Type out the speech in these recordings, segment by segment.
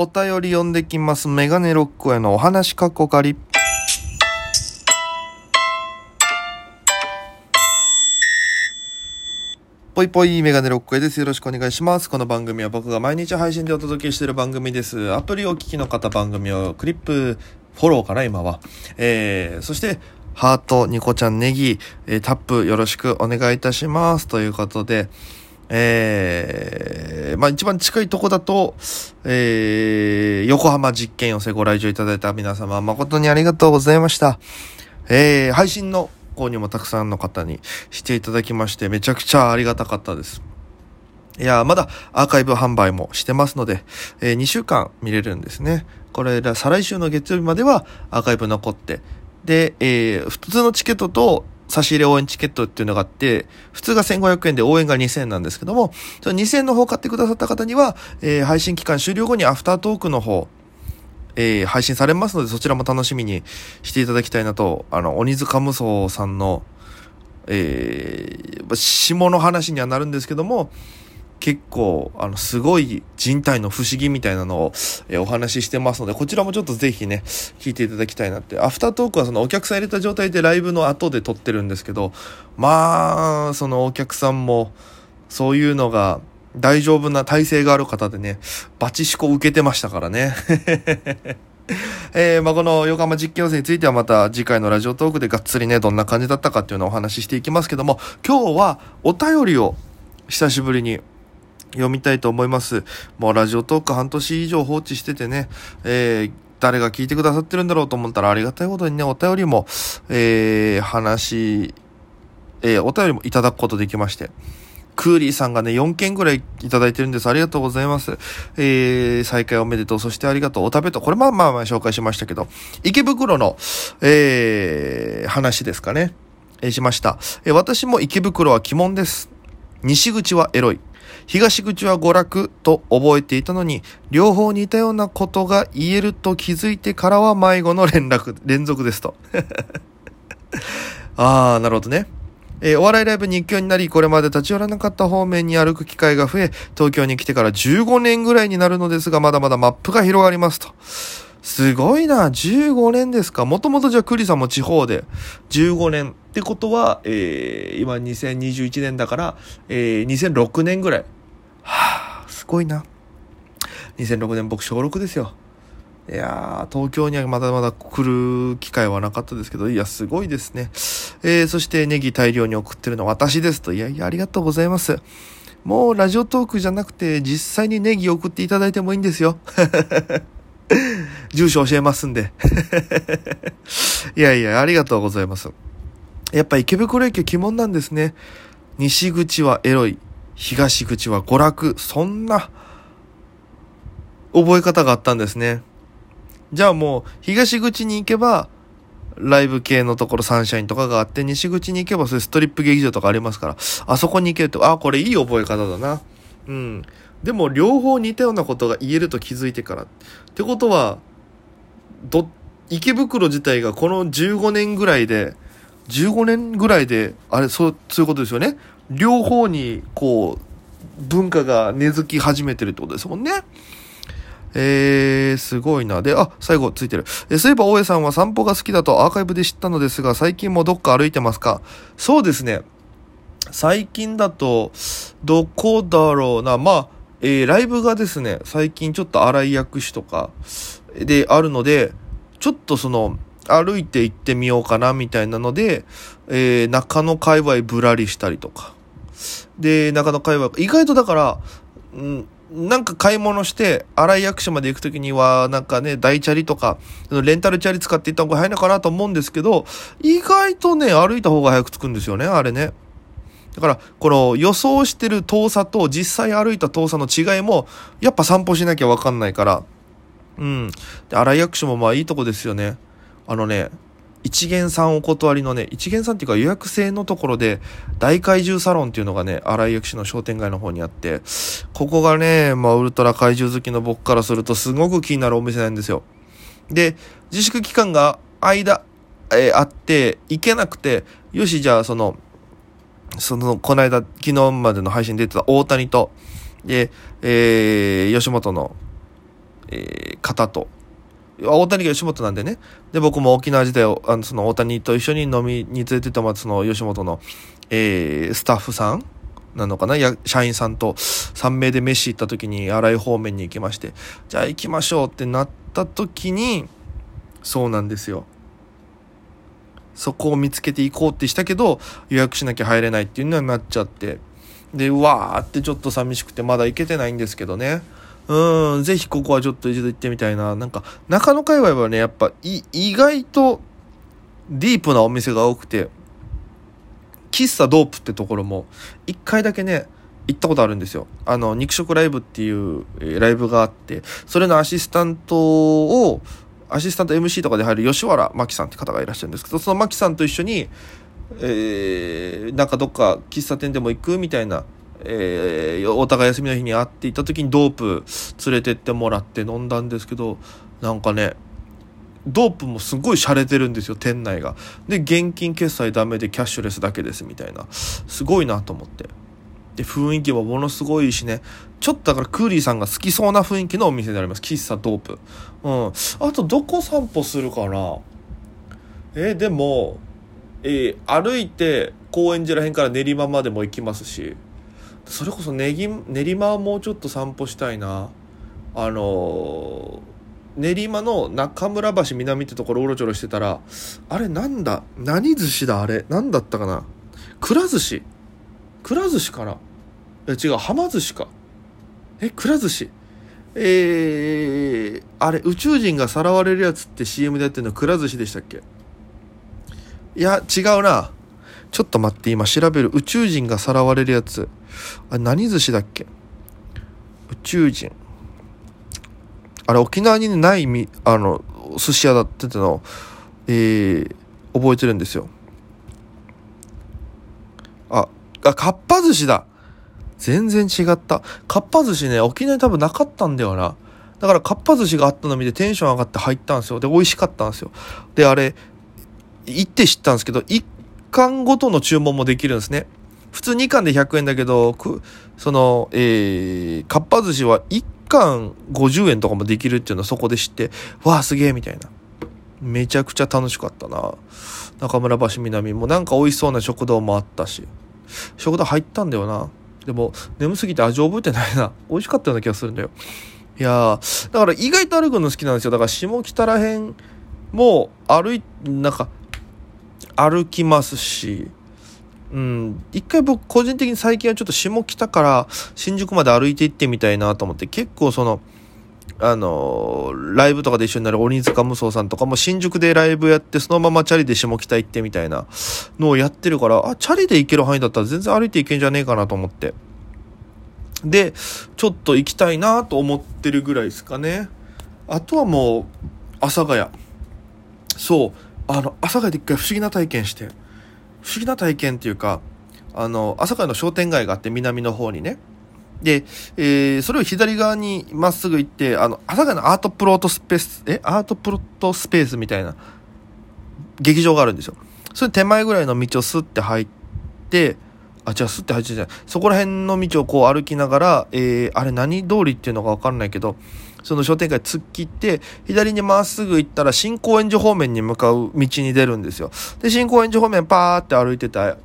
お便り読んできます。メガネロックへのお話かっこかり。ぽいぽいメガネロックへです。よろしくお願いします。この番組は僕が毎日配信でお届けしている番組です。アプリをお聞きの方番組をクリップ、フォローかな今は。えー、そして、ハート、ニコちゃん、ネギ、えータップよろしくお願いいたします。ということで、えー、まあ一番近いとこだと、えー、横浜実験寄せご来場いただいた皆様誠にありがとうございました。えー、配信の購入もたくさんの方にしていただきまして、めちゃくちゃありがたかったです。いや、まだアーカイブ販売もしてますので、え2週間見れるんですね。これら、再来週の月曜日まではアーカイブ残って、で、えー普通のチケットと差し入れ応援チケットっていうのがあって、普通が1500円で応援が2000円なんですけども、その2000円の方買ってくださった方には、えー配信期間終了後にアフタートークの方、えー配信されますので、そちらも楽しみにしていただきたいなと、あの、鬼塚無双さんの、えー、下の話にはなるんですけども、結構、あの、すごい人体の不思議みたいなのを、えーお話ししてますので、こちらもちょっとぜひね、聞いていただきたいなって。アフタートークはそのお客さん入れた状態でライブの後で撮ってるんですけど、まあ、そのお客さんも、そういうのが大丈夫な体制がある方でね、バチシコ受けてましたからね。えー、まあ、この横浜実験予選についてはまた次回のラジオトークでがっつりね、どんな感じだったかっていうのをお話ししていきますけども、今日はお便りを久しぶりに読みたいと思います。もうラジオトーク半年以上放置しててね、えー誰が聞いてくださってるんだろうと思ったらありがたいことにね、お便りも、えー話、えーお便りもいただくことできまして。クーリーさんがね、4件ぐらいいただいてるんです。ありがとうございます。えー、再開おめでとう。そしてありがとう。お食べと。これまあまあまあ紹介しましたけど、池袋の、えー、話ですかね。えーしました。えー私も池袋は鬼門です。西口はエロい。東口は娯楽と覚えていたのに、両方似たようなことが言えると気づいてからは迷子の連絡、連続ですと。あー、なるほどね。えーお笑いライブ日教になり、これまで立ち寄らなかった方面に歩く機会が増え、東京に来てから15年ぐらいになるのですが、まだまだマップが広がりますと。すごいな、15年ですか。もともとじゃあクリさんも地方で15年ってことは、えー今2021年だから、えー2006年ぐらい。はあ、すごいな。2006年僕小6ですよ。いやー、東京にはまだまだ来る機会はなかったですけど、いや、すごいですね。えー、そしてネギ大量に送ってるのは私ですと。いやいや、ありがとうございます。もうラジオトークじゃなくて、実際にネギ送っていただいてもいいんですよ。住所教えますんで。いやいや、ありがとうございます。やっぱ池袋駅は鬼門なんですね。西口はエロい。東口は娯楽。そんな、覚え方があったんですね。じゃあもう、東口に行けば、ライブ系のところサンシャインとかがあって、西口に行けばそういうストリップ劇場とかありますから、あそこに行けると、あ、これいい覚え方だな。うん。でも両方似たようなことが言えると気づいてから。ってことは、ど、池袋自体がこの15年ぐらいで、15年ぐらいで、あれ、そう、そういうことですよね。両方に、こう、文化が根付き始めてるってことですもんね。えー、すごいな。で、あ、最後ついてる。えそういえば大江さんは散歩が好きだとアーカイブで知ったのですが、最近もどっか歩いてますか？そうですね。最近だと、どこだろうな。まあ、えーライブがですね、最近ちょっと荒井薬師とかであるので、ちょっとその、歩いて行ってみようかなみたいなので、えー中野界隈ぶらりしたりとか。で、中野界隈、意外とだから、うん、なんか買い物して、荒井薬師まで行くときには、なんかね、大チャリとか、レンタルチャリ使って行った方が早いのかなと思うんですけど、意外とね、歩いた方が早く着くんですよね、あれね。だから、この予想してる遠さと実際歩いた遠さの違いも、やっぱ散歩しなきゃわかんないから。うん。で、荒井薬師もまあいいとこですよね。あのね、一元さんお断りのね、一元さんっていうか予約制のところで、大怪獣サロンっていうのがね、荒井薬師の商店街の方にあって、ここがね、まあウルトラ怪獣好きの僕からするとすごく気になるお店なんですよ。で、自粛期間が間、えーあって、行けなくて、よし、じゃあその、その、この間、昨日までの配信出てた大谷と、で、えー吉本のえー、方と、大谷が吉本なんでね。で、僕も沖縄時代を、あの、その大谷と一緒に飲みに連れてたまその吉本の、えー、スタッフさんなのかなや社員さんと3名で飯行った時に新井方面に行きまして、じゃあ行きましょうってなった時に、そうなんですよ。そこを見つけていこうってしたけど、予約しなきゃ入れないっていうのになっちゃって。で、うわーってちょっと寂しくてまだ行けてないんですけどね。うん、ぜひここはちょっと一度行ってみたいな。なんか、中野界隈はね、やっぱい意外とディープなお店が多くて、喫茶ドープってところも、一回だけね、行ったことあるんですよ。あの、肉食ライブっていう、ライブがあって、それのアシスタントを、アシスタント MC とかで入る吉原真紀さんって方がいらっしゃるんですけど、その真紀さんと一緒に、えー、なんかどっか喫茶店でも行くみたいなえー、お互い休みの日に会っていた時にドープ連れてってもらって飲んだんですけどなんかねドープもすごい洒落てるんですよ店内が。で現金決済ダメでキャッシュレスだけですみたいな。すごいなと思って。で雰囲気はものすごいしね。ちょっとだからクーリーさんが好きそうな雰囲気のお店であります。喫茶ドープ。うん。あとどこ散歩するかな。えー、でもえー、歩いて高円寺らへんから練馬までも行きますし。それこそ練馬はもうちょっと散歩したいな。あの練馬の中村橋南ってところうろちょろしてたらあれなんだ何寿司だあれ何だったかな。くら寿司。くら寿司かな。え違うはま寿司か。えくら寿司。えー、あれ宇宙人がさらわれるやつって CM でやってるのくら寿司でしたっけ。いや違うな。ちょっと待って今調べる。宇宙人がさらわれるやつ。あ何寿司だっけ？宇宙人。あれ、沖縄にないみ、あの、寿司屋だってたの、えー、覚えてるんですよ。あ、あ、かっぱ寿司だ全然違った。かっぱ寿司ね、沖縄に多分なかったんだよな。だから、かっぱ寿司があったの見てテンション上がって入ったんですよ。で、美味しかったんですよ。で、あれ、行って知ったんですけど、1貫ごとの注文もできるんですね。普通2貫で100円だけど、その、えー、かっぱ寿司は1貫50円とかもできるっていうのはそこで知って、わあすげえみたいな。めちゃくちゃ楽しかったな。中村橋南もなんか美味しそうな食堂もあったし。食堂入ったんだよな。でも、眠すぎて味覚えてないな。美味しかったような気がするんだよ。いやー、だから意外と歩くの好きなんですよ。だから下北らへんも歩い、なんか、歩きますし、うん、一回僕個人的に最近はちょっと下北から新宿まで歩いて行ってみたいなと思って結構そのあのライブとかで一緒になる鬼塚無双さんとかも新宿でライブやってそのままチャリで下北行ってみたいなのをやってるからあチャリで行ける範囲だったら全然歩いて行けんじゃねえかなと思って。でちょっと行きたいなと思ってるぐらいですかね。あとはもう阿佐ヶ谷。そう。あの阿佐ヶ谷で一回不思議な体験して。不思議な体験っていうか、あの、朝霞の商店街があって南の方にね。で、えー、それを左側にまっすぐ行って、あの、朝霞のアートプロートスペース、え？アートプロットスペースみたいな劇場があるんですよ。それ手前ぐらいの道をスッて入って、あ、じゃあスッて入ってじゃない。そこら辺の道をこう歩きながら、えー、あれ何通りっていうのかわかんないけど、その商店街突っ切って、左にまっすぐ行ったら新高円寺方面に向かう道に出るんですよ。で、新高円寺方面パーって歩いてた。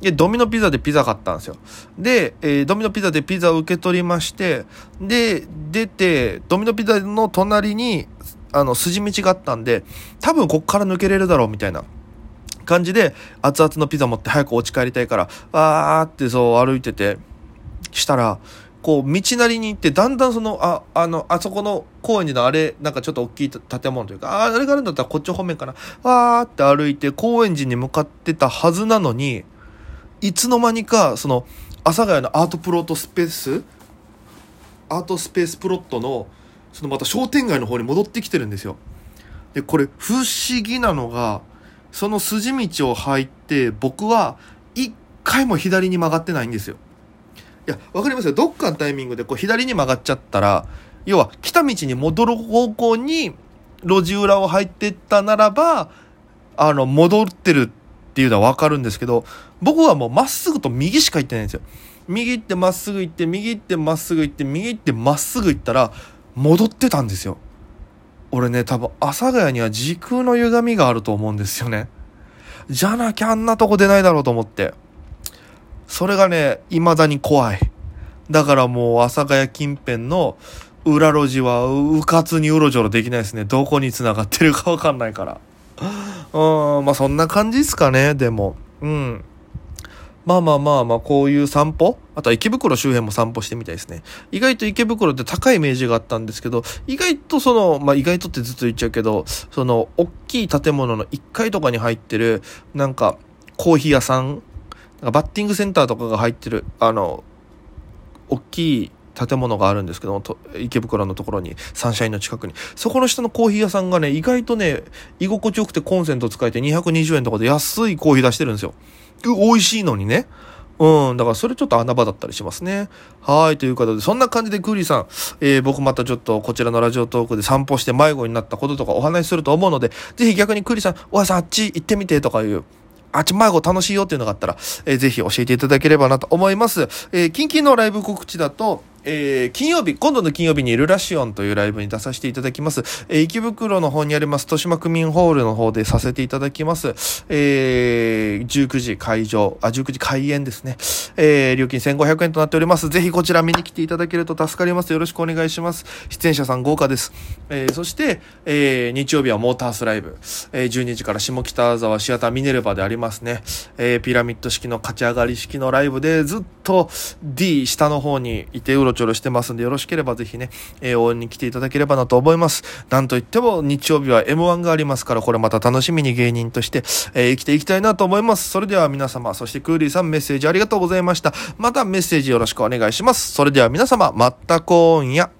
で、ドミノピザでピザ買ったんですよ。で、えー、ドミノピザでピザを受け取りまして、で、出て、ドミノピザの隣に、あの、筋道があったんで、多分こっから抜けれるだろうみたいな感じで、熱々のピザ持って早くお家帰りたいから、わーってそう歩いてて、したら、こう、道なりに行って、だんだんその、あ、あの、あそこの高円寺のあれ、なんかちょっと大きい建物というか、あ、あれがあるんだったらこっち方面かな。わーって歩いて高円寺に向かってたはずなのに、いつの間にか、その、阿佐ヶ谷のアートプロットスペース、アートスペースプロットの、そのまた商店街の方に戻ってきてるんですよ。で、これ、不思議なのが、その筋道を入って、僕は、一回も左に曲がってないんですよ。いや、わかりますよ。どっかのタイミングでこう左に曲がっちゃったら、要は来た道に戻る方向に路地裏を入ってったならば、あの、戻ってるっていうのはわかるんですけど、僕はもうまっすぐと右しか行ってないんですよ。右行ってまっすぐ行って、右行ってまっすぐ行って、右行ってまっすぐ行ったら、戻ってたんですよ。俺ね、多分、阿佐ヶ谷には時空の歪みがあると思うんですよね。じゃなきゃあんなとこ出ないだろうと思って。それがね、未だに怖い。だからもう、阿佐ヶ谷近辺の裏路地は、うかつにうろじょろできないですね。どこに繋がってるかわかんないから。うん、まあそんな感じですかね、でも。うん。まあまあまあまあ、こういう散歩？あとは池袋周辺も散歩してみたいですね。意外と池袋って高いイメージがあったんですけど、意外とその、まあ意外とってずっと言っちゃうけど、その、大きい建物の1階とかに入ってる、なんか、コーヒー屋さん、バッティングセンターとかが入ってる、あの、大きい建物があるんですけども、池袋のところに、サンシャインの近くに。そこの下のコーヒー屋さんがね、意外とね、居心地よくてコンセント使えて220円とかで安いコーヒー出してるんですよ。美味しいのにね。うん、だからそれちょっと穴場だったりしますね。はい、ということで、そんな感じでクーリーさん、えー、僕またちょっとこちらのラジオトークで散歩して迷子になったこととかお話しすると思うので、ぜひ逆にクーリーさん、おやさんあっち行ってみてとかいう、あっち迷子楽しいよっていうのがあったら、えー、ぜひ教えていただければなと思います。えー、近々のライブ告知だと、えー、金曜日、今度の金曜日にルラシオンというライブに出させていただきます。えー、池袋の方にあります、豊島区民ホールの方でさせていただきます。えー、19時会場、あ、19時開演ですね。えー、料金1500円となっております。ぜひこちら見に来ていただけると助かります。よろしくお願いします。出演者さん豪華です。えー、そして、えー、日曜日はモータースライブ。えー、12時から下北沢シアターミネルバでありますね。えー、ピラミッド式の勝ち上がり式のライブでずっと D 下の方にいてうろろちょろしてますんで、よろしければぜひね、えー、応援に来ていただければなと思います。なんといっても日曜日は M1 がありますから、これまた楽しみに芸人として、えー、生きていきたいなと思います。それでは皆様、そしてクーリーさんメッセージありがとうございました。またメッセージよろしくお願いします。それでは皆様、また今夜。